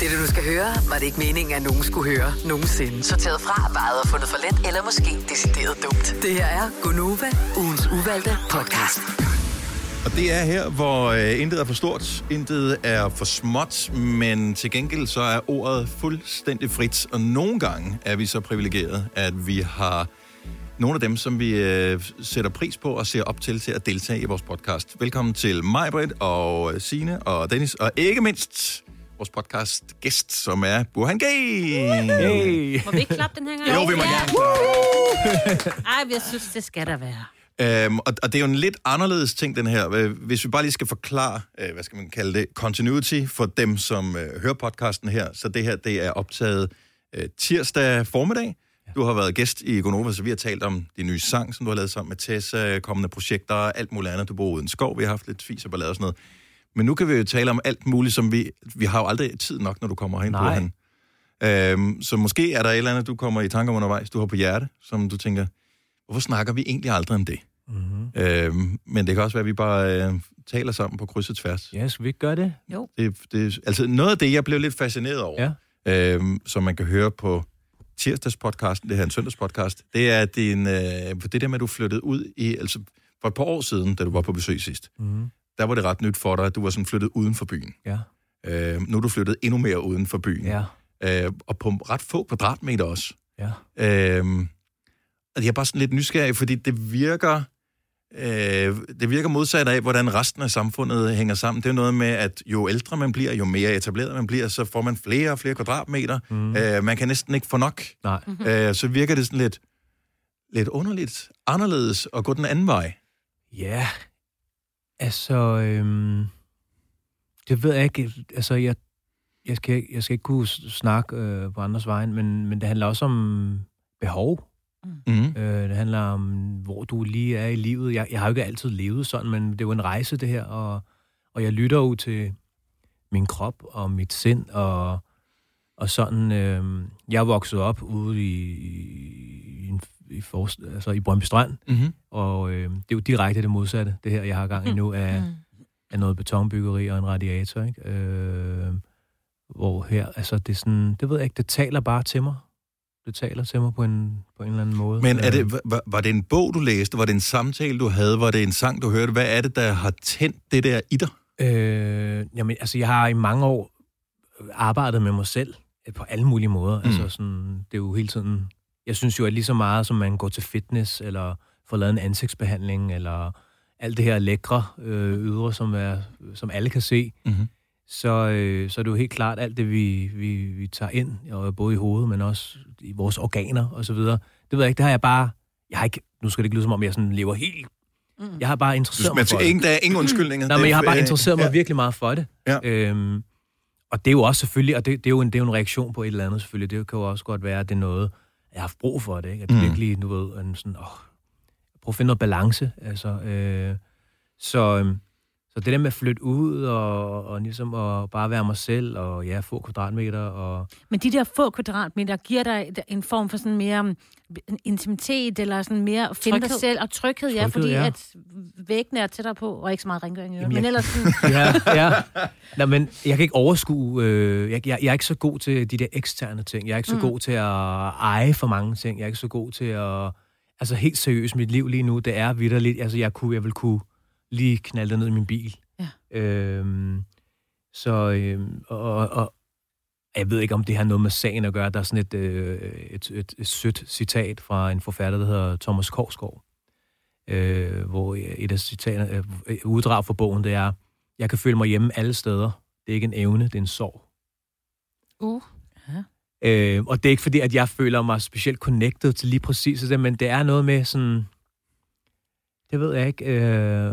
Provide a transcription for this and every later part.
Det, du skal høre, var det ikke meningen, at nogen skulle høre nogensinde. Sorteret fra, vejet og fundet for let, eller måske decideret dumt. Det her er Gonova, ugens uvalgte podcast. Og det er her, hvor øh, intet er for stort, intet er for småt, men til gengæld så er ordet fuldstændig frit. Og nogle gange er vi så privilegeret, at vi har nogle af dem, som vi øh, sætter pris på og ser op til til at deltage i vores podcast. Velkommen til mig, Britt, og øh, Signe og Dennis, og ikke mindst vores podcast gæst, som er Burhan G. Hey. Må vi ikke klappe den her gang? Jo, vi må gerne. Ej, jeg synes, det skal der være. Øhm, og, og det er jo en lidt anderledes ting, den her. Øh, Hvis vi bare lige skal forklare, øh, hvad skal man kalde det, continuity for dem, som øh, hører podcasten her. Så det her, det er optaget øh, tirsdag formiddag. Du har været gæst i Gonova, så vi har talt om din nye sang, som du har lavet sammen med Tessa, kommende projekter og alt muligt andet. Du bor uden skov, vi har haft lidt fis og ballade og sådan noget. Men nu kan vi jo tale om alt muligt, som vi... Vi har jo aldrig tid nok, når du kommer hen, Nej. Burhan. Øhm, så måske er der et eller andet, du kommer i tanke om undervejs, du har på hjerte, som du tænker, hvorfor snakker vi egentlig aldrig om det? Mm-hmm. Øhm, men det kan også være, at vi bare øh, taler sammen på kryds og tværs. Ja, skal vi ikke gøre det? Det, det, altså noget af det, jeg blev lidt fascineret over, Ja. øhm, som man kan høre på tirsdagspodcasten, det her er en søndagspodcast, det er din, øh, det der med, at du flyttede ud i, altså for et par år siden, da du var på besøg sidst, Mm-hmm. Der var det ret nyt for dig, at du var sådan flyttet uden for byen. Ja. Øh, nu er du flyttet endnu mere uden for byen. Ja. Øh, og på ret få kvadratmeter også. Ja. Og jeg er bare sådan lidt nysgerrig, fordi det virker, øh, det virker modsat af, hvordan resten af samfundet hænger sammen. Det er noget med, at jo ældre man bliver, jo mere etableret man bliver, så får man flere og flere kvadratmeter. Mm. Øh, man kan næsten ikke få nok. Nej. Øh, så virker det sådan lidt, lidt underligt, anderledes at gå den anden vej. Ja. Altså, øhm, det ved jeg ikke. Altså, jeg, jeg, skal, jeg skal ikke kunne snakke øh, på andres vejen, men, men det handler også om behov. Mm. Øh, det handler om, hvor du lige er i livet. Jeg, jeg har jo ikke altid levet sådan, men det er jo en rejse, det her, og, og jeg lytter jo til min krop og mit sind, og, og sådan, øh, jeg vokset op ude i, i, en- i, for, altså i Brøndby Strand, Mm-hmm. og øh, det er jo direkte det modsatte, det her, jeg har gang i nu, af, Mm. af noget betonbyggeri og en radiator, ikke? Øh, hvor her, altså det er sådan, det ved jeg ikke, det taler bare til mig. Det taler til mig på en, på en eller anden måde. Men er Øh, det, var, var det en bog, du læste? Var det en samtale, du havde? Var det en sang, du hørte? Hvad er det, der har tændt det der i dig? Øh, jamen, altså, jeg har i mange år arbejdet med mig selv øh, på alle mulige måder. Mm. Altså, sådan, det er jo hele tiden... Jeg synes jo, at lige så meget, som man går til fitness, eller får lavet en ansigtsbehandling, eller alt det her lækre øh, ydre, som, er, som alle kan se, Mm-hmm. så, øh, så er det jo helt klart alt det, vi, vi, vi tager ind, og både i hovedet, men også i vores organer og så videre. Det ved jeg ikke, det har jeg bare... Jeg har ikke, nu skal det ikke lyde som om, jeg sådan lever helt... Mm. Jeg har bare interesseret mig for det. ingen, der er ingen undskyldninger. Nej, men jeg har bare er- interesseret mig ja. virkelig meget for det. Ja. Øhm, og det er jo også selvfølgelig, og det, det, er jo en, det er jo en reaktion på et eller andet selvfølgelig. Det kan jo også godt være, at det er noget, jeg har haft brug for det. Ikke? At det Mm. virkelig, du ved, en sådan, åh, prøv at finde noget balance. Altså, øh, så, øhm, så det der med at flytte ud og, og ligesom at bare være mig selv og ja, få kvadratmeter og Men de der få kvadratmeter giver dig en form for sådan mere um, intimitet, eller sådan mere at finde dig Tryghed. selv, og tryghed, ja, Tryghed, fordi ja. at væggene er tættere på, og ikke så meget rengøring. Jamen, Men jeg- ellers sådan, ja, ja. Nå, men jeg kan ikke overskue... Øh, jeg, jeg, jeg er ikke så god til de der eksterne ting. Jeg er ikke så Mm. mm. god til at eje for mange ting. Jeg er ikke så god til at... Altså helt seriøst, mit liv lige nu, det er vidderligt. Altså jeg, kunne, jeg vil kunne lige knalde det ned i min bil. Ja. Øhm, så... Øhm, og, og, jeg ved ikke, om det har noget med sagen at gøre. Der er sådan et, øh, et, et, et sødt citat fra en forfatter, der hedder Thomas Korsgaard, øh, hvor et af citaterne, øh, uddrag fra bogen, det er, jeg kan føle mig hjemme alle steder. Det er ikke en evne, det er en sorg. uh, Øh, og det er ikke fordi, at jeg føler mig specielt connected til lige præcis det, men det er noget med sådan... Det ved jeg ikke. Øh,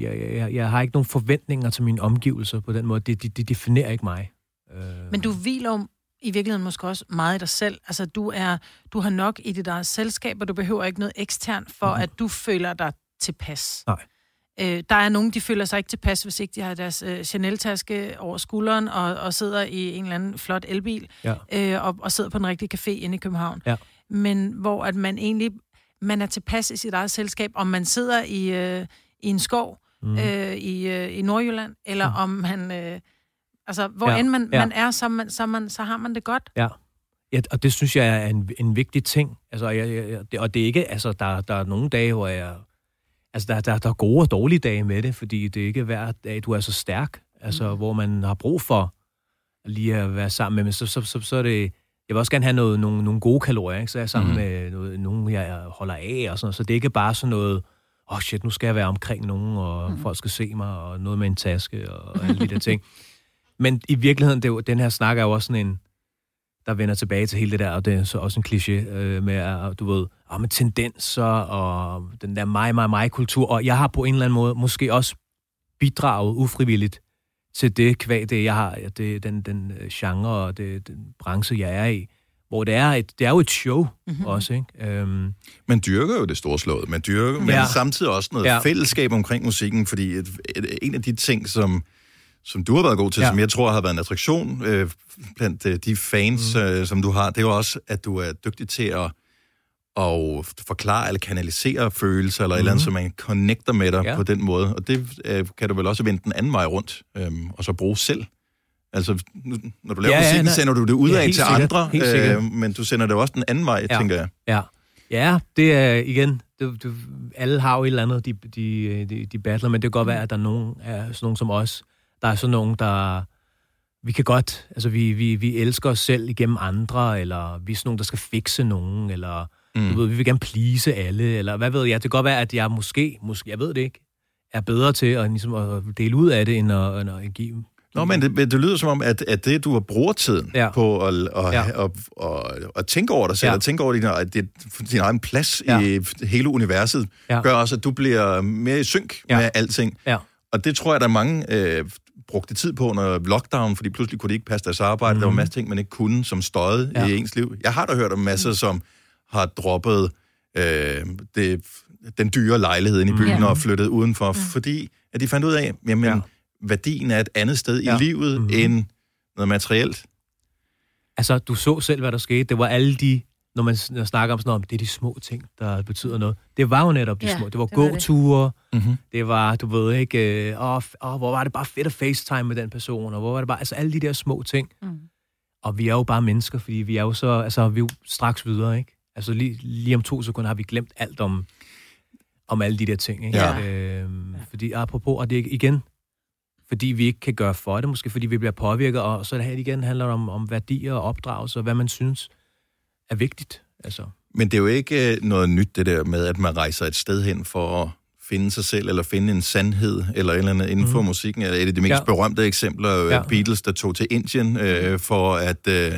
jeg, jeg, jeg har ikke nogen forventninger til mine omgivelser på den måde. Det, det, det definerer ikke mig. Øh, Men du hviler i virkeligheden måske også meget i dig selv. Altså, du, er, du har nok i dit eget selskab, og du behøver ikke noget ekstern for, mm. at du føler dig tilpas. Nej. Øh, der er nogen, de føler sig ikke tilpas, hvis ikke de har deres øh, Chanel-taske over skulderen og, og sidder i en eller anden flot elbil Ja. øh, og, og sidder på en rigtig café inde i København. Ja. Men hvor at man egentlig man er tilpas i sit eget selskab, om man sidder i, øh, i en skov Mm. øh, i, øh, i Nordjylland, eller Mm. om han øh, Altså, hvor Ja, end man, ja. man er, så, man, så, man, så har man det godt. Ja. ja, og det synes jeg er en, en vigtig ting. Altså, jeg, jeg, jeg, det, og det er ikke, altså, der, der er nogle dage, hvor jeg... Altså, der, der, der er gode og dårlige dage med det, fordi det er ikke hver dag, du er så stærk. Altså, mm. hvor man har brug for lige at være sammen med, men så, så, så, så er det... Jeg vil også gerne have noget, nogle, nogle gode kalorier, ikke? så er jeg sammen Mhm. mm. med noget, nogen, jeg holder af, og sådan noget. Så det er ikke bare sådan noget, åh oh shit, nu skal jeg være omkring nogen, og mm. folk skal se mig, og noget med en taske, og alle de der ting. Men i virkeligheden, det er jo, den her snak er jo også sådan en, der vender tilbage til hele det der, og det er så også en kliché øh, med, at, du ved, ah, med tendenser, og den der mig, mig, mig-kultur, og jeg har på en eller anden måde måske også bidraget ufrivilligt til det kvæg, det jeg har, ja, det, den, den øh, genre og det, den branche, jeg er i, hvor det er, et, det er jo et show Mhm. mm-hmm. også, ikke? Øhm, Man dyrker jo det storslåede, man dyrker, men Ja. samtidig også noget Ja. fællesskab omkring musikken, fordi et, et, en af de ting, som, som du har været god til, Ja. som jeg tror har været en attraktion øh, blandt øh, de fans, mm. øh, som du har, det er jo også, at du er dygtig til at, at forklare eller kanalisere følelser, eller mm. et eller andet, så man connecter med dig ja. Ja. på den måde. Og det øh, kan du vel også vende den anden vej rundt, øh, og så bruge selv. Altså, nu, når du laver ja, Ja, ja, musikken, nej. sender du det ud Ja, af til sikkert. andre, øh, men du sender det også den anden vej, Ja. tænker jeg. Ja, ja det er igen, det, det, alle har jo et eller andet, de, de, de, de battler, men det kan godt være, at der er nogen, er sådan nogen som os, der er sådan nogen, der, vi kan godt, altså vi, vi, vi elsker os selv igennem andre, eller vi er sådan nogen, der skal fikse nogen, eller mm. du ved, vi vil gerne please alle, eller hvad ved jeg, det kan godt være, at jeg måske, måske, jeg ved det ikke, er bedre til at, ligesom, at dele ud af det, end at, end at give Nå, men det, det lyder som om, at, at det, du har brugt tiden ja. På at, at, ja. At, at, at tænke over dig selv, ja. Og tænke over din, at det, din egen plads Ja. i hele universet, ja. Gør også, at du bliver mere i synk ja. Med alting. Ja. Og det tror jeg, der er mange øh, brugte tid på under lockdown, fordi pludselig kunne de ikke passe deres arbejde. Mm. Der var en masse ting, man ikke kunne, som støjede. Ja. i ens liv. Jeg har da hørt om masser, som har droppet øh, det, den dyre lejlighed inde i byen Ja. og flyttet udenfor, mm. fordi at de fandt ud af, jamen, ja. Værdien er et andet sted ja. I livet mm-hmm. end noget materielt. Altså, du så selv, hvad der skete. Det var alle de, når man snakker om sådan noget, det er de små ting, der betyder noget. Det var jo netop de Ja, små. Det var det var det. gåture, Mm-hmm. det var, du ved ikke, øh, åh, åh, hvor var det bare fedt at facetime med den person, og hvor var det bare, altså alle de der små ting. Mm. Og vi er jo bare mennesker, fordi vi er jo så, altså vi er jo straks videre, ikke? Altså lige, lige om to sekunder har vi glemt alt om, om alle de der ting, ikke? Ja. Øhm, fordi apropos, og det er igen, fordi vi ikke kan gøre for det, måske fordi vi bliver påvirket, og så er det her igen handler om, om værdier og opdragelse, og hvad man synes er vigtigt. Altså, Men det er jo ikke øh, noget nyt, det der med, at man rejser et sted hen for at finde sig selv, eller finde en sandhed, eller et eller andet inden for musikken. Et af de mest ja. Ja. berømte eksempler, ja. Ja. Beatles, der tog til Indien øh, for, at, øh,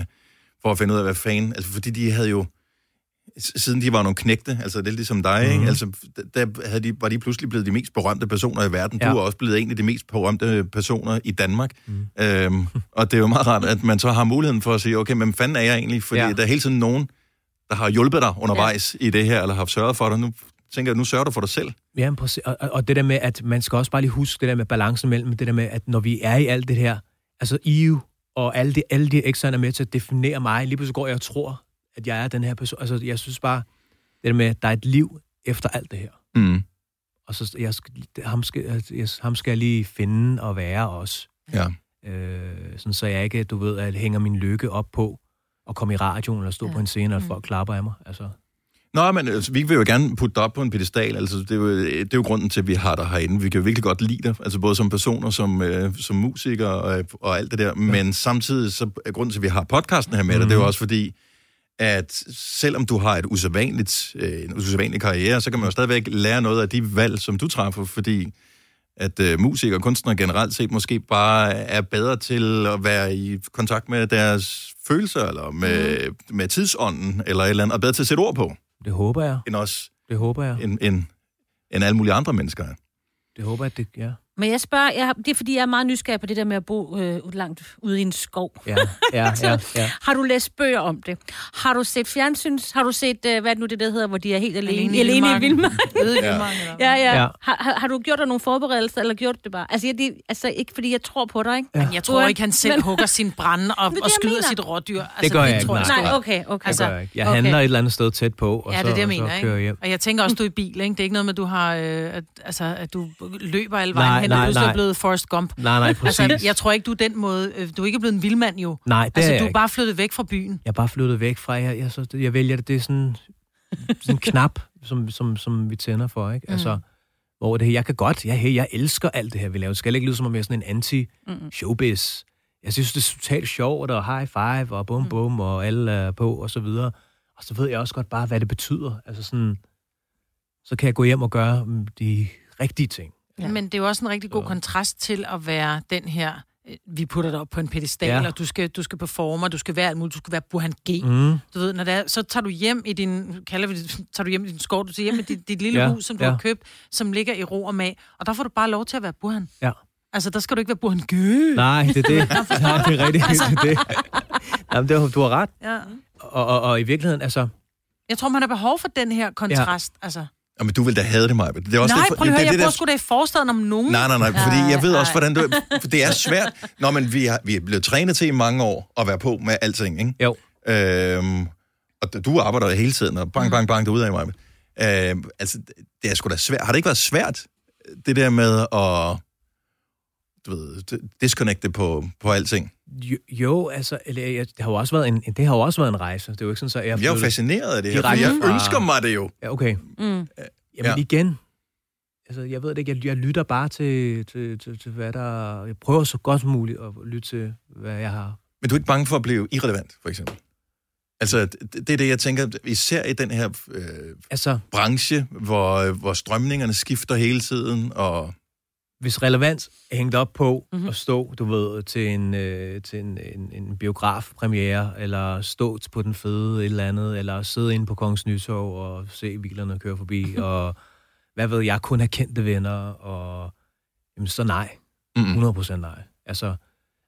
for at finde ud af, hvad fanden... Altså, fordi de havde jo... Siden de var nogle knægte, altså det er ligesom dig, mm. ikke? Altså, der havde de, var de pludselig blevet de mest berømte personer i verden. Ja. Du er også blevet en af de mest berømte personer i Danmark. Mm. Øhm, og det er jo meget rart, at man så har muligheden for at sige, okay, men fanden er jeg egentlig? Fordi ja. Der er hele tiden nogen, der har hjulpet dig undervejs ja. i det her, eller har sørget for dig. Nu tænker jeg, nu sørger du for dig selv. Ja, præcis. Og, og- det der med, at man skal også bare lige huske det der med balancen mellem det der med, at når vi er i alt det her, altså EU og alle de, alle de ekstra er med til at definere mig, lige pludselig går jeg og tror, at jeg er den her person. Altså, jeg synes bare, det der med, at der er et liv efter alt det her. Mm. Og så jeg, skal- ham, skal, jeg, ham skal jeg lige finde og være også. Ja. Øh, sådan, så jeg ikke, du ved, at hænger min lykke op på at komme i radioen eller stå ja. på en scene, og folk klapper af mig. Altså, Nå, men altså, vi vil jo gerne putte dig op på en pedestal. Altså, det, er jo, det er jo grunden til, at vi har dig herinde. Vi kan jo virkelig godt lide dig, altså både som personer, som, øh, som musiker og, og alt det der. Ja. Men samtidig, så er grunden til, at vi har podcasten her med dig, det er jo også fordi, at selvom du har et usædvanligt, øh, en usædvanlig karriere, så kan man jo stadigvæk lære noget af de valg, som du træffer, fordi at øh, musikere og kunstnere generelt set måske bare er bedre til at være i kontakt med deres følelser, eller med, mm. med tidsånden, eller et eller andet, og bedre til at sætte ord på, det håber jeg. end også Det håber jeg. end, end, end alle mulige andre mennesker er. Det håber jeg, det, ja. Men jeg spørger, jeg, det er fordi, jeg er meget nysgerrig på det der med at bo øh, langt ude i en skov. Ja, ja, ja, ja. Har du læst bøger om det? Har du set fjernsyns? Har du set, øh, hvad er det nu det der hedder, hvor de er helt alene? Alene i alene i vildmarken. Ja. Ja, ja. Har, har, du gjort dig nogle forberedelser, eller gjort det bare? Altså, jeg, det, altså ikke fordi jeg tror på dig, ikke? Ja. Men jeg tror ikke, han selv Men- hugger sin brænde og, det, og jeg skyder mener. sit rådyr. Altså, gør jeg ikke, tror nej. Nej, okay, okay. Det Altså, gør jeg ikke. Jeg okay. handler et eller andet sted tæt på, og Ja, så, det er det, jeg og så mener, kører jeg hjem. Og jeg tænker også, du er i bil, ikke? Det er ikke noget med, at du har, øh, at, altså, at du løber alle vejen men Nej, pludselig er blevet Forrest Gump. Nej, nej, præcis. Altså, jeg tror ikke, du er den måde... øh, Du er ikke blevet en vildmand, jo. Nej, det Altså, er du er bare flyttet væk fra byen. Jeg er bare flyttet væk fra, jeg, jeg, så, jeg vælger det, det er sådan, sådan en knap, som, som, som vi tænder for, ikke? Altså, hvor det her, jeg kan godt, jeg, hey, jeg elsker alt det her, vi laver. Det skal ikke lyde som om jeg er sådan en anti-showbiz. Jeg synes, det er totalt sjovt, og high five, og bum bum, og alle er på, og så videre. Og så ved jeg også godt bare, hvad det betyder. Altså sådan, så kan jeg gå hjem og gøre mm, de rigtige ting. Ja. Men det er jo også en rigtig god kontrast til at være den her... øh, Vi putter dig op på en pedestal, Ja. og du skal, du skal performe, og du skal være alt muligt, du skal være Burhan G. Mm. Du ved, når det er, så tager du hjem i din, kalder vi det, tager du hjem i din skov, du tager hjem i dit, dit lille Ja, hus, som du ja. har købt, som ligger i ro og mag, og der får du bare lov til at være Burhan. Ja. Altså, der skal du ikke være Burhan G. Nej, det er det. Nej, det er rigtigt. Det er det. Jamen, det, du har ret. Ja. Og, og, og i virkeligheden, altså... Jeg tror, man har behov for den her kontrast. Ja. Altså. Jamen, du vil da have det, Maja. Det er også Nej, det, prøv at høre, det, jeg det, bor sgu da i forstaden om nogen. Nej, nej, nej, fordi jeg ved også, Nej. hvordan du... For det er svært. Nå, men vi, har, vi er blevet trænet til i mange år at være på med alting, ikke? Jo. Øhm, og du arbejder hele tiden, og bang, bang, bang, derude af mig. Øhm, altså, det er sgu da svært. Har det ikke været svært, det der med at du ved, disconnecte på, på alting? Jo, jo altså, eller, jeg, det, har jo også været en, det har jo også været en rejse. Det er jo ikke sådan, så jeg... Jeg er jo fascineret af det her, jeg fra- ønsker mig det jo. Ja, okay. Mm. Jamen Ja. ja. igen, altså, jeg ved det ikke, jeg, jeg lytter bare til, til, til, til, hvad der... Jeg prøver så godt som muligt at lytte til, hvad jeg har. Men du er ikke bange for at blive irrelevant, for eksempel? Altså, det, det er det, jeg tænker, især i den her øh, Altså, branche, hvor, hvor strømningerne skifter hele tiden, og hvis relevans er hængt op på mm-hmm. at stå, du ved, til en, øh, til en, en, en biografpremiere, eller stå på den fede et eller andet, eller sidde inde på Kongens Nytorv og se bilerne køre forbi, og hvad ved jeg, kun have kendte venner, og jamen, så nej. Mm. 100 procent nej. Altså,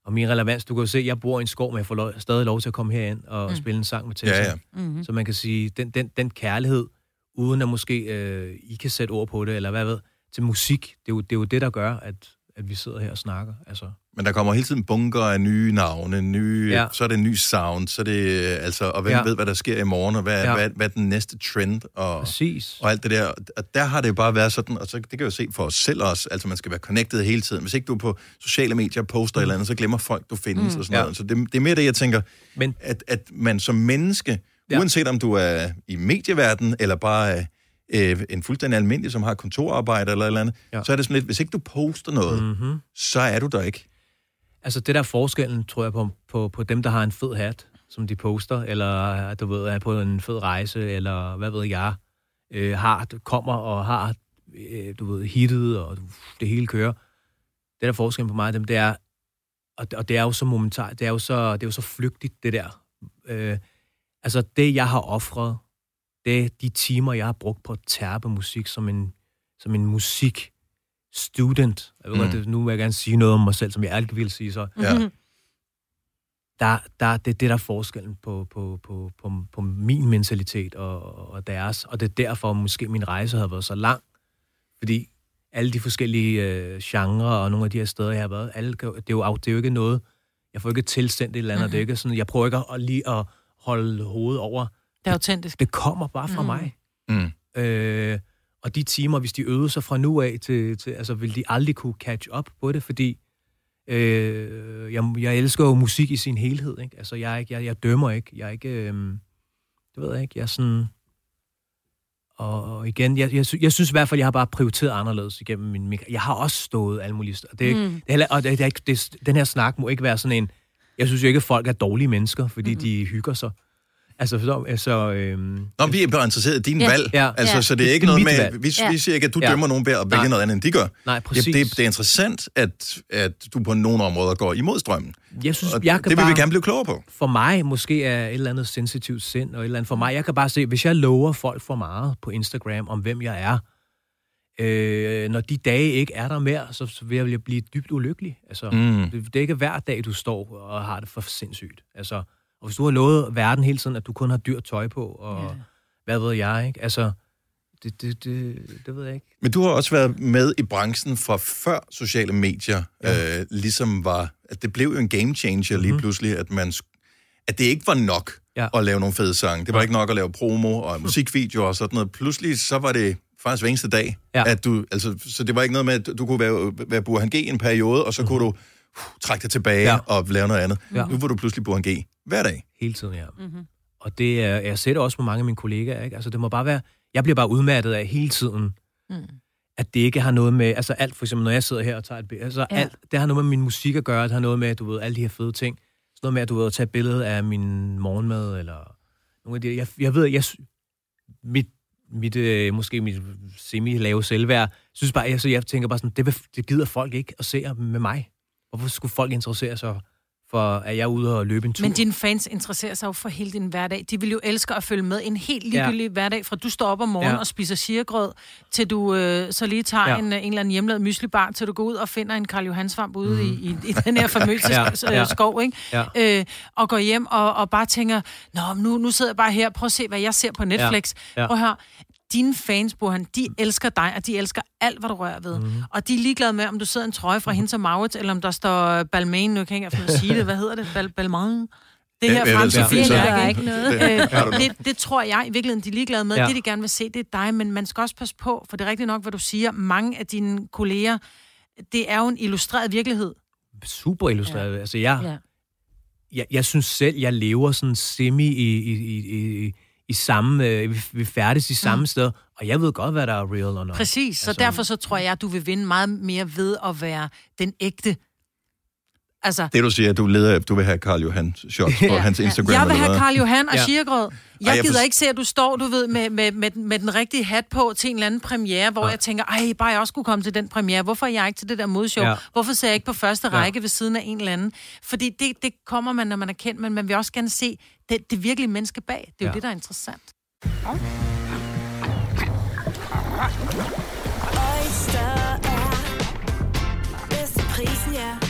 og min relevans, du kan jo se, jeg bor i en skov, men jeg får lov, stadig lov til at komme herind og mm. spille en sang med Tessa. ja, ja. Mm-hmm. Så man kan sige, den, den, den kærlighed, uden at måske øh, I kan sætte ord på det, eller hvad ved, til musik, det er jo det, er jo det der gør, at, at vi sidder her og snakker. Altså, Men der kommer hele tiden bunker af nye navne, nye, ja. Så er det en ny sound, så er det, altså, og hvem ja. Ved, hvad der sker i morgen, og hvad, ja. Hvad, hvad er den næste trend, og, præcis. og alt det der. Og der har det jo bare været sådan, og så, det kan jo se for os selv også, altså man skal være connected hele tiden. Hvis ikke du er på sociale medier poster mm. eller andet, så glemmer folk, du findes mm. og sådan Ja. noget. Så det, det er mere det, jeg tænker, Men at, at man som menneske, ja. Uanset om du er i medieverdenen, eller bare øh, en fuldstændig almindelig, som har kontorarbejde eller et eller andet, ja. Så er det sådan lidt, hvis ikke du poster noget, mm. mm-hmm. så er du der ikke. altså det der er forskellen, tror jeg, på, på, på dem, der har en fed hat, som de poster, eller du ved, er på en fed rejse, eller hvad ved jeg, øh, har, kommer og har, øh, du ved, hittet, og det hele kører. Det der er forskellen på mig og dem, det er, og, og det er jo så momentant, det er jo så, det er jo så flygtigt, det der. Øh, altså det, jeg har offret, det de timer, jeg har brugt på at tærpe musik som en, som en musik student. Jeg ved, Mm. mm. det, nu vil jeg gerne sige noget om mig selv, som jeg aldrig ville sige så. Ja. Der, der, det er det, der er forskellen på, på, på, på, på min mentalitet og, og deres. Og det er derfor, måske min rejse har været så lang. Fordi alle de forskellige øh, genrer og nogle af de her steder, jeg har været, alle, det, er jo, det er jo ikke noget, jeg får ikke tilsendt et eller andet. Mm-hmm. Det er ikke sådan, jeg prøver ikke at lige at holde hovedet over. Det er autentisk. Det kommer bare fra Mhm. mig. Mm. Øh, og de timer, hvis de øvede sig fra nu af, til, til, altså vil de aldrig kunne catch up på det, fordi øh, jeg, jeg elsker jo musik i sin helhed. Ikke? Altså, jeg, er ikke, jeg, jeg dømmer ikke. Jeg er ikke... Øh, det ved jeg ikke. Jeg er sådan... Og, og igen, jeg, jeg, jeg synes i hvert fald, jeg har bare prioriteret anderledes igennem min... min jeg har også stået alle mulige steder. Det, Mm. det heller- og det, det er ikke, det, den her snak må ikke være sådan en... Jeg synes jo ikke, at folk er dårlige mennesker, fordi mm. de hygger sig. Altså, så... så øhm, Nå, vi er bare interesseret i din Ja. valg. Ja. Altså, Ja. så det er ikke Det er noget med, vi, Ja. vi siger ikke, at du Ja. dømmer nogen ved at vælge noget andet, end de gør. nej, præcis. Det, det, det er interessant, at, at du på nogle områder går imod strømmen. jeg synes, Og jeg det kan vil bare... vi gerne blive klogere på. for mig måske er et eller andet sensitivt sind, og et eller andet for mig. Jeg kan bare se, hvis jeg lover folk for meget på Instagram om, hvem jeg er, øh, når de dage ikke er der mere, så, så vil jeg blive dybt ulykkelig. Altså, Mm. mm. det, det er ikke hver dag, du står og har det for sindssygt. Altså, og hvis du har lovet verden hele tiden, at du kun har dyrt tøj på, og Ja. hvad ved jeg, ikke? Altså, det, det, det, det ved jeg ikke. Men du har også været med i branchen fra før sociale medier ja. øh, ligesom var... At det blev jo en game changer lige pludselig, at man at det ikke var nok Ja. at lave nogle fede sange. Det var Nej. ikke nok at lave promo og musikvideoer og sådan noget. Pludselig så var det faktisk hver eneste dag. Ja. At du, altså, så det var ikke noget med, at du kunne være, være Burhan G en periode, og så kunne du trække dig tilbage Ja. og lave noget andet. Ja. Nu var du pludselig Burhan G hver dag. Hele tiden, ja. Mm-hmm. Og det er, jeg ser det også på mange af mine kollegaer, ikke? Altså, det må bare være, jeg bliver bare udmattet af hele tiden, mm. at det ikke har noget med, altså alt, for eksempel, når jeg sidder her og tager et billede, altså Ja. alt, det har noget med min musik at gøre, det har noget med, du ved, alle de her fede ting. Sådan noget med, at du ved, at tage et billede af min morgenmad, eller nogle af de, jeg, jeg ved, jeg, mit, mit øh, måske mit semi-lave selvværd, synes bare, jeg, så jeg tænker bare sådan, det, vil, det gider folk ikke at se med mig. Hvorfor skulle folk interessere sig for, at jeg er ude og løbe en tur? Men dine fans interesserer sig jo for hele din hverdag. De vil jo elske at følge med en helt ligegyldig ja. hverdag, fra du står op om morgenen ja. Og spiser sirgrød, til du øh, så lige tager ja. En, øh, en eller anden hjemlavet myslibar, til du går ud og finder en Karl Johansvamp ude mm. i, i, i den her famøse ja. Ja, ja. skov, ikke? Ja. Øh, og går hjem og, og bare tænker, Nå, nu, nu sidder jeg bare her, prøv at se, hvad jeg ser på Netflix. Ja. Ja. Prøv at høre, dine fans, Burhan, de elsker dig, og de elsker alt, hvad du rører ved. Mm. Og de er ligeglade med, om du sidder en trøje fra Hinter Maurits, eller om der står Balmain, nu kan jeg ikke sige det, hvad hedder det? Bal Balmain? Det her franske er der er ikke noget. Øh, det, det tror jeg i virkeligheden, de er ligeglade med. Ja. Det, de gerne vil se, det er dig, men man skal også passe på, for det er rigtigt nok, hvad du siger. Mange af dine kolleger, det er jo en illustreret virkelighed. super illustreret. Ja. Altså, jeg, ja. jeg, jeg synes selv, jeg lever sådan semi i, i, i, i, i samme... Øh, vi- vi færdes i samme mm. sted, og jeg ved godt, hvad der er real og not. Præcis, så Altså- derfor så tror jeg, at du vil vinde meget mere ved at være den ægte. Altså, Det du siger, at du leder, du vil have Karl Johan shots på hans Instagram. Jeg vil have? Karl Johan og ja. Ja. Shirgrød. Ej, Jeg jeg gider forst- ikke se, at du står, du ved, med, med, med, med den rigtige hat på til en eller anden premiere, hvor ja. jeg tænker, ej, bare jeg også skulle komme til den premiere. Hvorfor er jeg ikke til det der modshow? Ja. Ja. Hvorfor ser jeg ikke på første Ja. række ved siden af en eller anden? Fordi det, det kommer man, når man er kendt, men man vil også gerne se det, det virkelige menneske bag. Det er jo Ja. det, der er interessant. Oyster er bedst prisen, ja.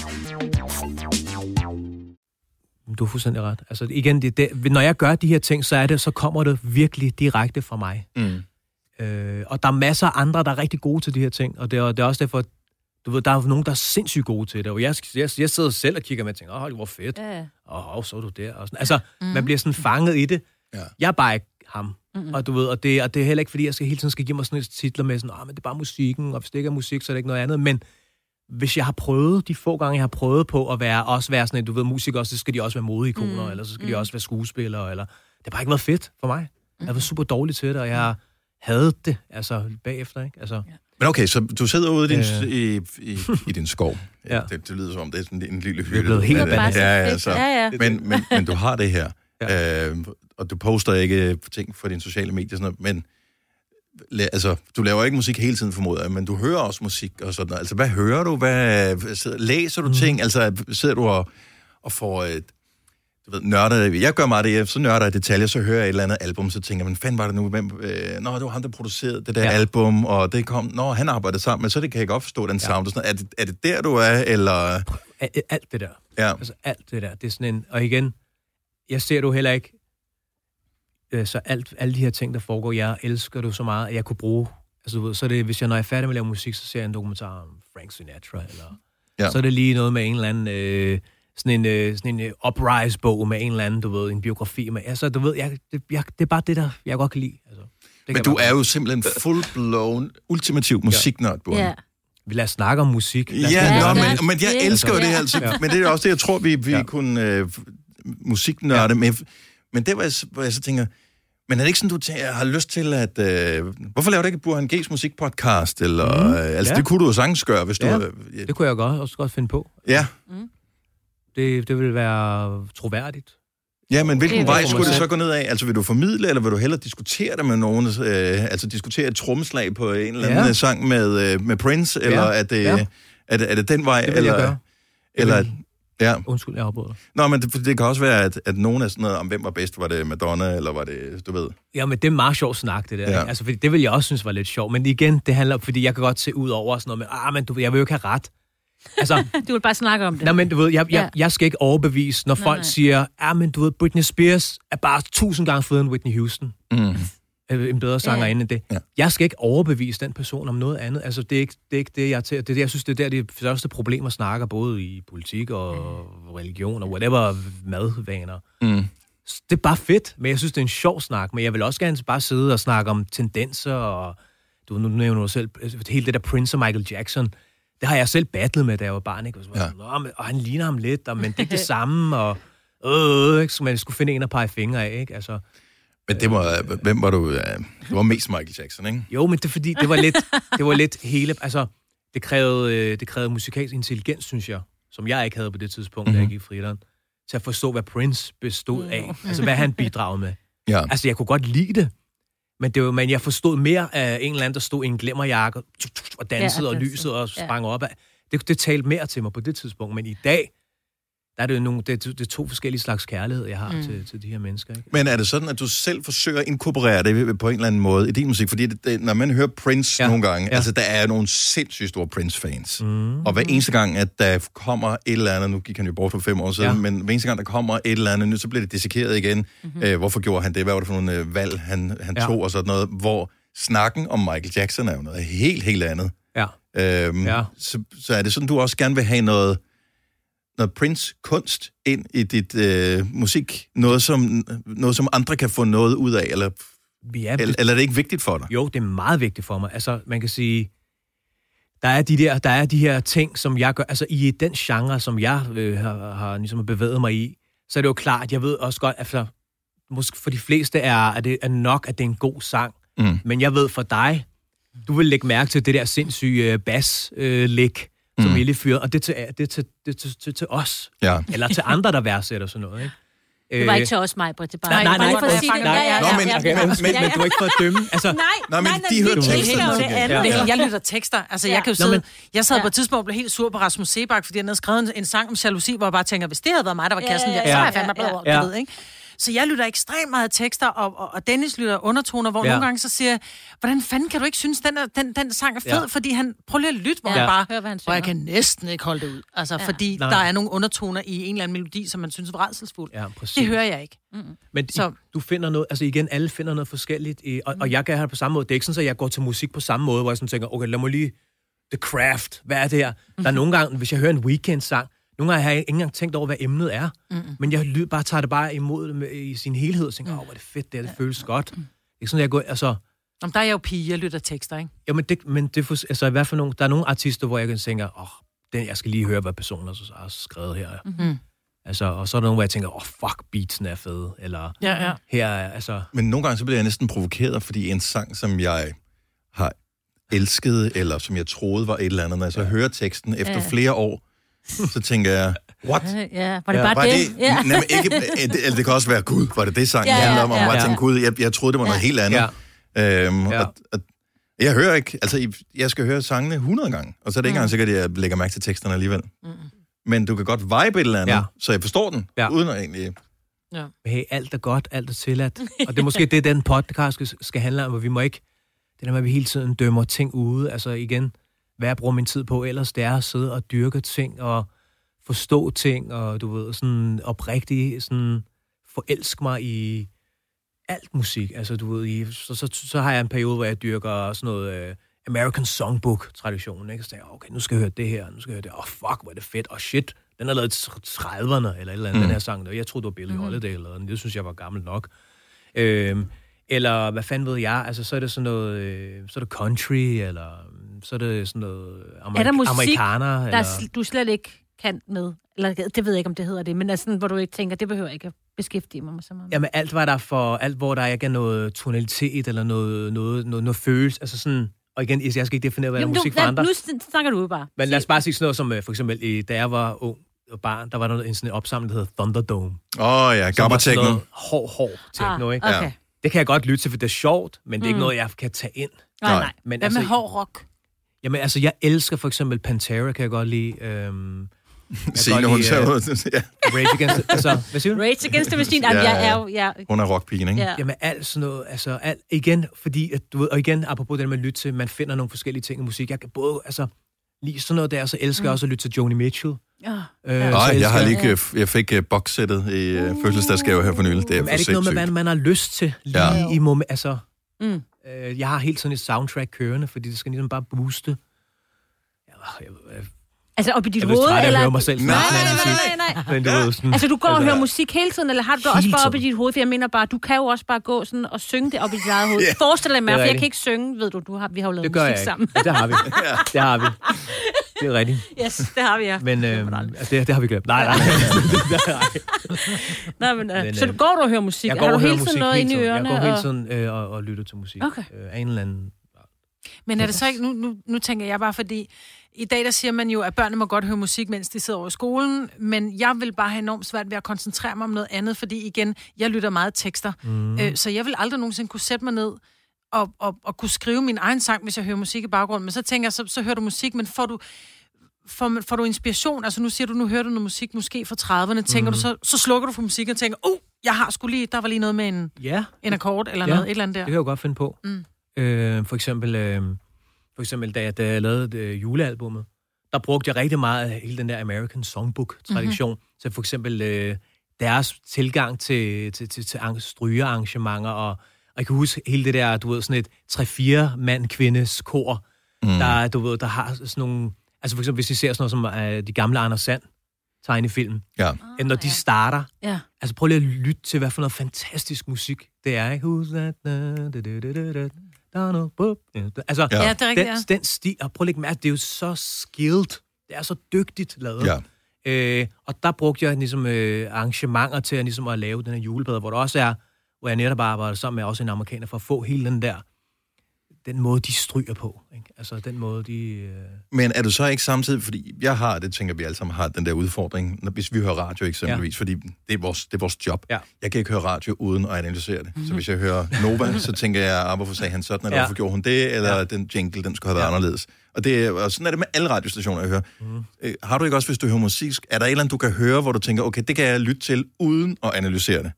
Du har fuldstændig ret. Altså igen, det, det, når jeg gør de her ting, så er det, så kommer det virkelig direkte fra mig. Mm. Øh, og der er masser af andre, der er rigtig gode til de her ting, og det er, det er også derfor, du ved, der er nogen, der er sindssygt gode til det, og jeg, jeg, jeg sidder selv og kigger med og tænker, åh, hvor fedt, Ja. åh, oh, så er du der, og sådan. Altså, mm. man bliver sådan fanget i det. Ja. Jeg er bare ikke ham. Mm-hmm. Og du ved, og det, og det er heller ikke, fordi jeg skal hele tiden skal give mig sådan et titler med sådan, ah, men det er bare musikken, og hvis det ikke er musik, så er det ikke noget andet. Men hvis jeg har prøvet, de få gange, jeg har prøvet på at være, også være sådan en, du ved, musikere, så skal de også være modeikoner, mm. eller så skal de også være skuespillere, eller... Det har bare ikke været fedt for mig. Jeg var super dårlig til det, og jeg havde det, altså, bagefter, ikke? Altså, Men okay, så du sidder ude i din, Øh. i, i, i din skov. Ja. Ja. Det, det lyder som om, det er sådan en lille er hylde. blevet helt Men, øh, ja, ja, så, Ja, ja. Men, men, men du har det her. Ja. Øh, og du poster ikke ting på dine sociale medier, sådan noget, men altså, du laver ikke musik hele tiden, formoder jeg, men du hører også musik og sådan noget. Altså, hvad hører du? Hvad, sidder, læser du mm. ting? Altså, sidder du og, og får et, du ved, nørder, jeg gør meget det, så nørder jeg detaljer, så hører jeg et eller andet album, så tænker man, fanden var det nu, hvem, øh, nå, det var ham, der producerede det der ja. Ja. album, og det kom, nå, han arbejdede sammen, men så det kan jeg godt forstå, den sound, og sådan. Er, det, er det der, du er, eller, alt det der. ja, Altså alt det der. Det er sådan en... Og igen, jeg ser du heller ikke... Øh, så alt, alle de her ting, der foregår, jeg elsker du så meget, at jeg kunne bruge... Altså, du ved, så er det, hvis jeg, når jeg er færdig med at lave musik, så ser jeg en dokumentar om Frank Sinatra, eller... Ja. Ja. Så er det lige noget med en eller anden... Øh, sådan en, øh, sådan en uh, uprise-bog med en eller anden, du ved, en biografi. Men altså, du ved, jeg, det, jeg, det er bare det, der jeg godt kan lide. Altså, det kan men du er jo simpelthen full-blown, ultimativ musiknørd. Ja. Vi lader snakke om musik. Lad Ja, nå, men, det. men jeg det- elsker jo det her, Ja. altså, men det er også det, jeg tror, vi, vi ja. Ja. kunne øh, musiknørde med. Men det var hvor jeg så tænker, men er det ikke sådan, du tænker, jeg har lyst til at... Øh, hvorfor laver du ikke Burhan G's musikpodcast? Eller, Mm, mm, øh, altså, ja. det kunne du jo sagtens gøre, hvis Ja. du... Øh, Det kunne jeg godt, også godt finde på. ja. Det, det ville være troværdigt. ja, men hvilken vej skulle det så gå ned af? Altså, vil du formidle, eller vil du hellere diskutere det med nogen? Øh, altså, diskutere et trommeslag på en eller anden Ja. ja. sang med, øh, med Prince? Eller Ja. er, det, Ja. er, det, er det den vej? Det vil eller, jeg gøre. Eller, vil- ja. Undskyld, jeg afbryder. Nå, men det, det kan også være, at, at nogen er sådan noget, om hvem var bedst, var det Madonna, eller var det, du ved... Ja, men det er meget sjovt snak, det der. Ja. Ja. Altså, fordi det vil jeg også synes var lidt sjovt. Men igen, det handler fordi jeg kan godt se ud over sådan noget med, ah, men du, jeg vil jo ikke have ret. Altså, Du vil bare snakke om det. nej, men du ved, jeg, Ja. jeg, jeg skal ikke overbevise, når Nej, folk nej. siger, ah, men du ved, Britney Spears er bare tusind gange federe end Whitney Houston. Mm. Øh, En bedre sanger Ja. end det. Ja. Jeg skal ikke overbevise den person om noget andet. Altså, det er ikke det, er ikke det jeg til. Det er det, jeg synes, det er der, de største problemer snakker, både i politik og religion og whatever madvaner. Mm. det er bare fedt, men jeg synes, det er en sjov snak. Men jeg vil også gerne bare sidde og snakke om tendenser, og du nu nævner du selv, altså, hele det der Prince og Michael Jackson, det har jeg selv battlet med, da jeg var barn, ikke? Og, så var jeg sådan, "Nå, men, og han ligner ham lidt, og, men det er ikke det samme, og øh, ikke? så man skulle finde en at pege fingre af, ikke? Altså, Men det var, hvem var du? øh, Det var mest Michael Jackson, ikke? jo, men det er fordi, det var lidt, det var lidt hele, altså, det krævede, øh, det krævede musikalsk intelligens, synes jeg, som jeg ikke havde på det tidspunkt, mm-hmm. da jeg gik i fritteren, til at forstå, hvad Prince bestod af. Altså, hvad han bidragede med. Ja. Altså, jeg kunne godt lide det, men, det var, men jeg forstod mere af en eller anden, der stod i en glimmerjakke og dansede, Ja, og lyset og Ja. sprang op. af. Det, det talte mere til mig på det tidspunkt, men i dag, der er det jo nogle, det, det er to forskellige slags kærlighed, jeg har mm. til, til de her mennesker. Ikke? Men er det sådan, at du selv forsøger at inkorporere det på en eller anden måde i din musik? Fordi det, det, når man hører Prince Ja. nogle gange, Ja. altså der er nogle sindssygt store Prince-fans. Mm. Og hver eneste gang, at der kommer et eller andet, nu gik han jo bort for fem år siden, Ja. men hver eneste gang, der kommer et eller andet nyt, så bliver det dissekeret igen. Mhm. Mm-hmm. Øh, hvorfor gjorde han det? Hvad var det for nogle øh, valg, han, han Ja. tog og sådan noget? Hvor snakken om Michael Jackson er jo noget helt, helt andet. Ja. Øhm, ja. så, så er det sådan, du også gerne vil have noget, noget Prince-kunst ind i dit øh, musik? Noget som, noget, som andre kan få noget ud af? Eller, Ja, eller, eller er det ikke vigtigt for dig? Jo, det er meget vigtigt for mig. Altså, man kan sige, der er de der, der er de her ting, som jeg gør, altså i den genre, som jeg øh, har, har ligesom bevæget mig i, så er det jo klart, jeg ved også godt, altså, måske for de fleste er, er det er nok, at det er en god sang, Mm. men jeg ved for dig, du vil lægge mærke til det der sindssyge bas-læg, øh, som Mm. Ellie fyrer, og det er til, det er til, det er til, til, til os, Ja. eller til andre, der værdsætter sådan noget, ikke? Det var ikke til os, mig, Britt. Det bare, Nej, nej, bare nej, for at nej, sige det. nej, Ja, ja, Nå, men- Okay, men, men, men du er ikke for at dømme. Altså, Nej, Nå, men nej, de nej, hører teksterne til det gengæld. Ja. Jeg lytter tekster. Altså, jeg kan jo Nå, sidde, men- jeg sad på et tidspunkt og blev helt sur på Rasmus Sebak, fordi han havde skrevet en, en sang om jalousi, hvor jeg bare tænker, hvis det havde været mig, der var kassen, ja, ja, ja, så var jeg fandme ja, blevet, ja. du ved, ikke? Så jeg lytter ekstremt meget tekster, og, og, og Dennis lytter undertoner, hvor Ja. nogle gange så siger jeg, hvordan fanden kan du ikke synes, den, er, den, den sang er fed? Ja. Fordi han, prøv lige at lytte, hvor Ja. ja. bare, Hør, hvad han hvor jeg synger. kan næsten ikke holde det ud. Altså, Ja. fordi Nej. der er nogle undertoner i en eller anden melodi, som man synes er rædselsfuld. Ja, præcis. Det hører jeg ikke. Men Så- du finder noget, altså igen, alle finder noget forskelligt, i, og, og jeg kan have det på samme måde. Det er ikke sådan, at jeg går til musik på samme måde, hvor jeg sådan tænker, okay, lad mig lige, The Craft, hvad er det her? Der er nogle gange, hvis jeg hører en weekend-sang, nogle gange har jeg ikke engang tænkt over, hvad emnet er, mm-hmm. men jeg bare tager det bare imod med, i sin helhed, og tænker, åh, oh, hvor er det fedt, det, her, det føles godt. Det er ikke sådan, at jeg går, altså, Om der er jeg jo pige, jeg lytter tekster, ikke? jamen det, men det, altså i hvert fald nogle, der er nogle artister, hvor jeg kan tænke, åh, oh, den, jeg skal lige høre, hvad personen har, har skrevet her. Mm-hmm. Altså, og så er der nogle, hvor jeg tænker, åh, oh, fuck, beatsen er fede, eller Ja, ja. her er, altså, Men nogle gange så bliver jeg næsten provokeret, fordi en sang, som jeg har elsket, eller som jeg troede var et eller andet, når jeg så hører teksten efter Ja. flere år, så tænker jeg, what? Ja, var det Ja, bare Var det? det, Ja. nej, men ikke, det, det kan også være, gud, var det det sang Ja, ja, ja, handler om? Og ja. Ja. tænker, gud, jeg, jeg troede, det var noget helt andet. ja. Øhm, Ja. og, og, jeg hører ikke, altså jeg skal høre sangene 100 gange, og så er det ikke engang sikkert, at jeg lægger mærke til teksterne alligevel. Mm. Men du kan godt vibe et eller andet, Ja. ja. så jeg forstår den, Ja. ja. uden at egentlig... hey, alt er godt, alt er tilladt. Og det er måske det, den podcast skal, skal handle om, hvor vi må ikke, det der med, at vi hele tiden dømmer ting ude, altså igen, hvad jeg bruger min tid på, ellers det er at sidde og dyrke ting, og forstå ting, og du ved, sådan oprigtigt, sådan forelske mig i alt musik. Altså, du ved, i, så, så, så har jeg en periode, hvor jeg dyrker sådan noget uh, American Songbook-tradition, ikke? Så tænker jeg, okay, nu skal jeg høre det her, nu skal jeg høre det. Åh, oh, fuck, hvor er det fedt. Og oh, shit, den er lavet i 30'erne, eller et eller andet, mm. den her sang. der. Jeg troede, det var Billie Holiday, eller noget. Det synes jeg var gammel nok. Øhm, eller hvad fanden ved jeg? Altså, så er det sådan noget, øh, så er det country, eller mm, så er det sådan noget amerik- Er der musik, amerikaner. der eller... er, sl- du slet ikke kan med? Eller det ved jeg ikke, om det hedder det, men er sådan, hvor du ikke tænker, det behøver jeg ikke at beskæftige mig med så meget. Jamen alt, hvad der er for, alt, hvor der ikke er noget tonalitet eller noget, noget, noget, noget følelse, altså sådan, og igen, jeg skal ikke definere, hvad der er Jamen, musik du, for andre. nu sn- snakker du ud bare. Men lad os bare sige sådan noget som, øh, for eksempel, i, da jeg var ung og barn, der var der en sådan en opsamling, der hedder Thunderdome. Åh oh, ja, gamma var techno. noget Hård, hård techno, Ah, ikke? okay. Ja. Det kan jeg godt lytte til, for det er sjovt, men det er ikke Mm. noget, jeg kan tage ind. Nej, Nej. nej. Men Hvad altså, med hård rock? Jamen, altså, jeg elsker for eksempel Pantera, kan jeg godt lide. Øhm, jeg Signe, hun ser øh, ud. ja, Rage Against... Altså, hvad siger du? Rage Against the Machine. Jamen, Ja, jeg ja. er jo... Ja, hun er rockpigen, ikke? ja. Jamen alt sådan noget, altså alt, igen, fordi, at, du ved, og igen, apropos det der med at lytte til, man finder nogle forskellige ting i musik. Jeg kan både, altså, lige sådan noget der, så elsker jeg også at lytte til Joni Mitchell. Ja. Øh, Nej, så jeg elsker har lige, øh, jeg fik uh, boxsættet i uh, fødselsdagsgave her for nylig. Det er Jamen, er det ikke noget med, hvad man har lyst til lige ja. i moment? Altså, Mm. Øh, jeg har helt sådan et soundtrack kørende, fordi det skal ligesom bare booste. Jeg, jeg, jeg, Altså op i dit jeg hoved, at eller... mig selv Nej, nej, nej, nej, nej. Men du ved sådan... Altså, du går og Altså, hører musik hele tiden, eller har du det også bare op i dit hoved? For jeg mener bare, du kan jo også bare gå sådan og synge det op i dit eget hoved. Ja. Forestil dig mig, Det for jeg kan ikke synge, ved du, du har, vi har jo lavet Det gør musik jeg ikke. sammen. Det har vi. Det har vi. Det er rigtigt. yes, det har vi, ja. Men øh, altså, det, det har vi glemt. Nej, nej. Nej, men, øh, Men, så øh, du går du og hører musik? Jeg har går du og hører hele tiden musik noget inde i ørerne? Jeg går hele tiden øh, og, og lytter til musik. Okay. Øh, af en eller anden... Men er det så ikke, nu, nu, nu tænker jeg bare, fordi i dag der siger man jo, at børnene må godt høre musik, mens de sidder over i skolen, men jeg vil bare have enormt svært ved at koncentrere mig om noget andet, fordi igen, jeg lytter meget tekster, mm. øh, så jeg vil aldrig nogensinde kunne sætte mig ned og, og, og kunne skrive min egen sang, hvis jeg hører musik i baggrunden. Men så tænker jeg, så, så hører du musik, men får du, får, får du inspiration? Altså nu siger du, nu hører du noget musik måske fra 30'erne, tænker mm. du, så, så slukker du for musik og tænker, oh, jeg har skulle lige, der var lige noget med en, Ja, en akkord eller Ja, noget, et eller andet der. det kan jeg jo godt finde på. Mm. Øh, for eksempel, øh, for eksempel da, jeg, da jeg lavede øh, julealbummet, der brugte jeg rigtig meget af hele den der American Songbook-tradition. Mhm. Mm-hmm. Så for eksempel øh, deres tilgang til, til, til, til arrange- strygearrangementer, og, og jeg kan huske hele det der, du ved, sådan et 3-4 mand kvindes kor, mm. der, du ved, der har sådan nogle... Altså for eksempel, hvis I ser sådan noget som øh, de gamle Anders Sand tegnefilm, Ja. ah, når de starter, Ja. Altså prøv lige at lytte til, hvad for noget fantastisk musik det er, ikke? Who's that? Ja, Altså, Ja. Ja, det er rigtigt, den, ja. den stil, og prøv at lægge mærke, det er jo så skilled. Det er så dygtigt lavet. Ja. Øh, og der brugte jeg ligesom øh, arrangementer til at, ligesom at lave den her juleplade, hvor der også er, hvor jeg netop arbejder sammen med også en amerikaner, for at få hele den der, den måde, de stryger på. Ikke? Altså den måde, de... Øh... Men er du så ikke samtidig, fordi jeg har, det tænker vi alle sammen har, den der udfordring, når, hvis vi hører radio eksempelvis, ja. fordi det er, vores, det er vores job. Ja. Jeg kan ikke høre radio uden at analysere det. Mm-hmm. Så hvis jeg hører Nova, så tænker jeg, ah, hvorfor sagde han sådan, eller Ja. hvorfor gjorde hun det, eller Ja. den jingle, den skulle have været ja. anderledes. Og, det, er- og sådan er det med alle radiostationer, jeg hører. Mm. Øh, har du ikke også, hvis du hører musik, er der et eller andet, du kan høre, hvor du tænker, okay, det kan jeg lytte til, uden at analysere det?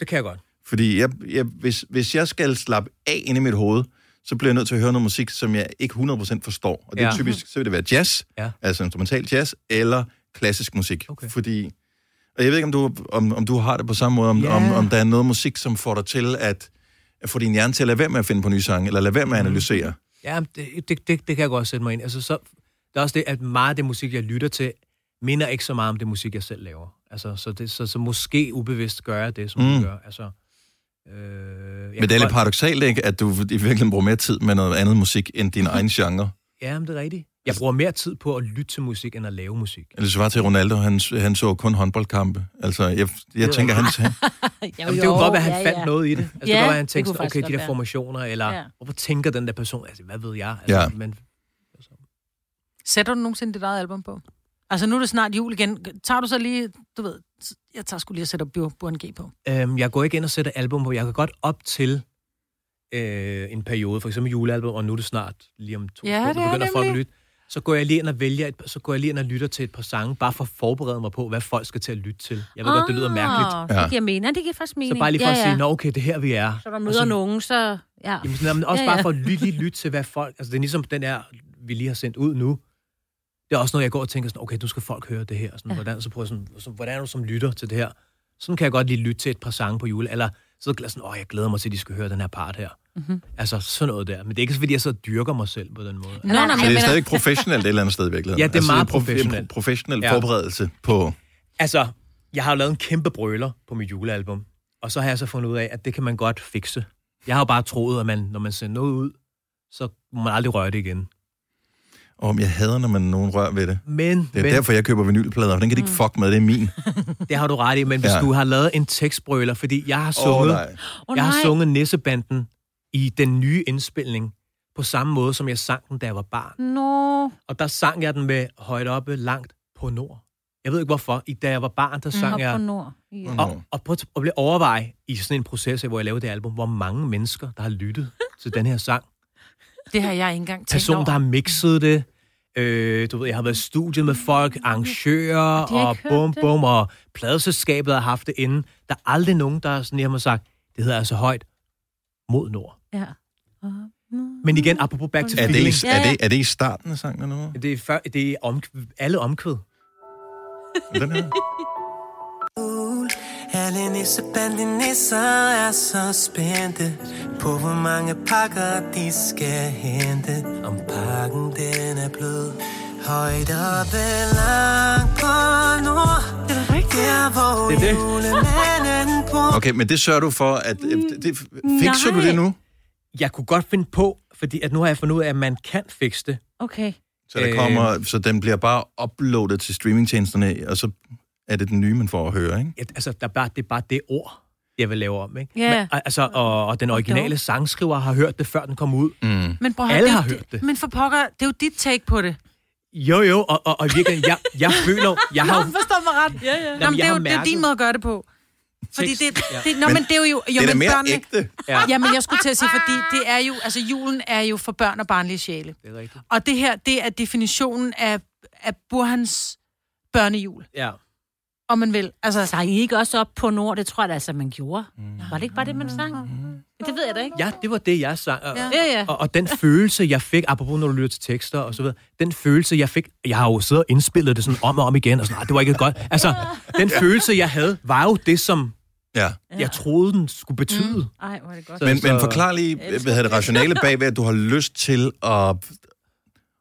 Det kan jeg godt. Fordi jeg, jeg, hvis, hvis jeg skal slappe af inde i mit hoved, så bliver jeg nødt til at høre noget musik, som jeg ikke 100% forstår. Og det er Ja. typisk, så vil det være jazz, Ja. altså instrumental jazz, eller klassisk musik. Okay. Fordi, og jeg ved ikke, om du, om, om du har det på samme måde, om, Ja. om, om der er noget musik, som får dig til at, at få din hjerne til at lade være med at finde på nye sange, eller lade være med at analysere. Ja, det, det, det, det kan jeg godt sætte mig ind. Altså, så, der er også det, at meget af det musik, jeg lytter til, minder ikke så meget om det musik, jeg selv laver. Altså, så, det, så, så måske ubevidst gør jeg det, som mm. Mm. jeg gør. Altså, øh, Men det er lidt paradoxalt, ikke, at du i virkeligheden bruger mere tid med noget andet musik, end din egen genre. Ja, men det er rigtigt. Jeg bruger mere tid på at lytte til musik, end at lave musik. Eller så var til Ronaldo, han, han så kun håndboldkampe. Altså, jeg, jeg tænker, han, han, Jamen, det kunne godt at han ja, fandt ja. noget i det. Altså, det Ja, godt være, at han det tænkte, sådan, okay, de der være. formationer, eller Ja. hvorfor tænker den der person, altså, hvad ved jeg? Altså, Ja. Men, Sætter du nogensinde dit eget album på? Altså, nu er det snart jul igen. Tager du så lige, du ved, jeg tager skulle lige at sætte Burhan G på. Øhm, jeg går ikke ind og sætter album på. Jeg kan godt op til øh, en periode, for eksempel julealbum, og nu er det snart lige om to Ja, er begynder folk at nemlig. lytte. Så går jeg lige ind og vælger et, så går jeg lige ind og lytter til et par sange, bare for at forberede mig på, hvad folk skal til at lytte til. Jeg ved godt, det lyder mærkeligt. Ah, Ja. Det giver mening. Det giver faktisk mening. Så bare lige for ja, at sige, ja. nå okay, det er her vi er. Så der Og møder nogen, så... Ja. Jamen, sådan, men også Ja, bare ja. for at lytte, lige lytte til, hvad folk... Altså, det er ligesom den der, vi lige har sendt ud nu. Det er også noget, jeg går og tænker sådan, okay, nu skal folk høre det her. Sådan, Ja. hvordan, så prøver jeg sådan, sådan, hvordan er du som lytter til det her? Sådan kan jeg godt lige lytte til et par sange på jule. Eller så er jeg sådan, åh, jeg glæder mig til, at de skal høre den her part her. Mm-hmm. Altså sådan noget der. Men det er ikke så, fordi jeg så dyrker mig selv på den måde. Nå, nej, så det er men- stadig professionelt et eller andet sted i virkeligheden. Ja, det er meget prof- professionelt. En professionel Ja. forberedelse på... Altså, jeg har jo lavet en kæmpe brøler på mit julealbum. Og så har jeg så fundet ud af, at det kan man godt fikse. Jeg har jo bare troet, at man, når man sender noget ud, så må man aldrig røre det igen. Om jeg hader, når man nogen rører ved det. Men, Det er men derfor, jeg køber vinylplader, for den kan de ikke fuck med, det er min. det har du ret i, men hvis Ja. du har lavet en tekstbrøler, fordi jeg har sunget, nej. Åh, jeg har nej. sunget Nissebanden i den nye indspilning, på samme måde, som jeg sang den, da jeg var barn. Nå. Og der sang jeg den med højt oppe, langt på nord. Jeg ved ikke hvorfor. I, da jeg var barn, der sang Op jeg... på nord. Ja. Og, og at- at blive overveje i sådan en proces, hvor jeg lavede det album, hvor mange mennesker, der har lyttet til den her sang. Det har jeg ikke engang tænkt Person, over. der har mixet det. Øh, du ved, jeg har været i studiet med folk, arrangører, og bum, det. bum, og pladeselskabet har haft det inden. Der er aldrig nogen, der sådan lige har sagt, det hedder altså højt mod nord. Ja. Men igen, apropos back to Er det, feeling. i, er, det, er det i starten af sangen eller noget? Det er, før, det er om, alle omkvæd. Den her? Nissebande nisser er så spændte På hvor mange pakker de skal hente Om pakken den er blød Højt oppe langt på nord Det er rigtigt Der hvor Det er det. julemanden bor Okay, men det sørger du for, at... øh, Det, det, fikser du det nu? Jeg kunne godt finde på, fordi at nu har jeg fundet ud af, at man kan fikse det. Okay. Så, der Øh. kommer, så den bliver bare uploadet til streamingtjenesterne, og så er det den nye, man får at høre, ikke? Ja, altså, der er bare, det er bare det ord, jeg vil lave om, ikke? Ja. Men, altså, og, og den originale sangskriver har hørt det, før den kom ud. Mm. Men, høre, Alle det har jo- hørt det. Men for pokker, det er jo dit take på det. Jo, jo, og, og, og virkelig, jeg, jeg føler, jeg har jo... Forstår mig ret. Ja, ja. Nå, Jamen, men det, er jo, det er din måde at gøre det på. Fordi Tekst, det, ja. det, nå, men det er jo... jo Det er men mere børnene, ægte. Ja. Ja, men jeg skulle til at sige, fordi det er jo... Altså, julen er jo for børn og barnlige sjæle. Det er rigtigt. Og det her, det er definitionen af, af Burhans børnejul, Ja. Om man vil. Altså, Sang I ikke også op på nord? Det tror jeg da altså, man gjorde. Var det ikke bare det, man sang? Det ved jeg da ikke. ja, det var det, jeg sang. Og, Ja. Ja, ja. og, og den følelse, jeg fik, apropos når du lytter til tekster og så videre, den følelse, jeg fik, jeg har jo siddet og indspillet det sådan om og om igen, og sådan, "Ej, det var ikke godt. Altså, den følelse, jeg havde, var jo det, som Ja. jeg troede, den skulle betyde. Ej, hvor er det godt. Så- Men, så- men forklar lige, hvad hedder det rationale bagved, at du har lyst til at,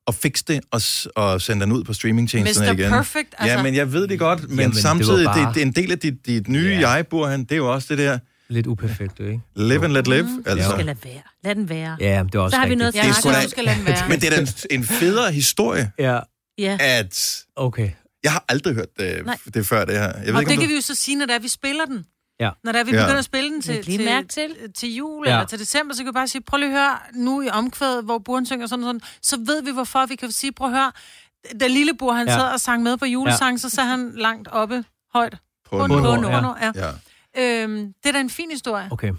at fikse det og, og sende den ud på streamingtjenesterne Mr. igen. Perfect, altså. Ja, men jeg ved det godt, men Jamen, det samtidig, det, bare- det, er en del af dit, dit nye Ja. yeah. jeg, Burhan, det er jo også det der Lidt uperfekt, ikke? live and let live. Du Altså. skal lade være. Lad den være. Ja, det var også Så har vi rigtigt. noget jeg Det er har sgu da- du skal lade den være. Men det er da en, en federe historie, Ja, Ja. at okay. jeg har aldrig hørt det, Nej. det før, det her. Jeg ved Og ikke, det om kan du... vi jo så sige, når det er, vi spiller den. Ja. Når det er, vi Ja. begynder at spille den til, til, mærke til. til jul Ja. eller til december, så kan vi bare sige, prøv lige at høre nu i omkvædet, hvor Buren synger sådan og sådan, så ved vi, hvorfor vi kan sige, prøv at høre, da lille Bur, han Ja. sad og sang med på julesang, så sad han langt oppe, højt, På på en På ja. ja. Ja. Øhm, det er da en fin historie. Okay.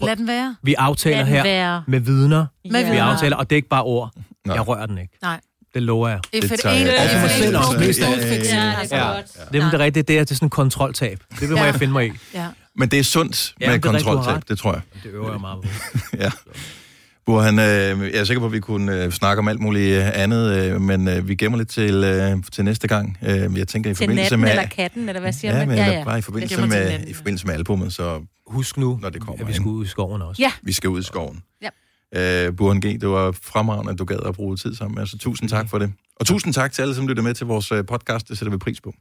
Lad den være. Vi aftaler her være. med vidner. Med Vi vidner. aftaler, og det er ikke bare ord. Nå. Jeg rører den ikke. Nej. Det lover jeg. If Det it tager ain't, jeg. if it for ain't selv broke, også. don't fix it. ja, det er Ja. godt. Det det rigtigt, det er til sådan en kontroltab. Det vil Ja. jeg finde mig i. Ja. Men det er sundt Ja, med det kontroltab, det tror jeg. Det øver jeg meget på. Ja. Burhan, øh, jeg er sikker på, at vi kunne øh, snakke om alt muligt øh, andet, øh, men øh, vi gemmer lidt til, øh, til næste gang. Øh, jeg tænker i Til forbindelse natten med... eller katten, eller hvad siger ja, man? ja, ja. bare i forbindelse, med, natten, i forbindelse med albumet, så Husk nu, Når det kommer, at vi skal ud i skoven også. Ja. vi skal ud i skoven. Ja. Øh, Burhan G, det var fremragende, at du gad at bruge tid sammen med os, så tusind tak for det. Og tusind tak til alle, som lytter med til vores øh, podcast, det sætter vi pris på.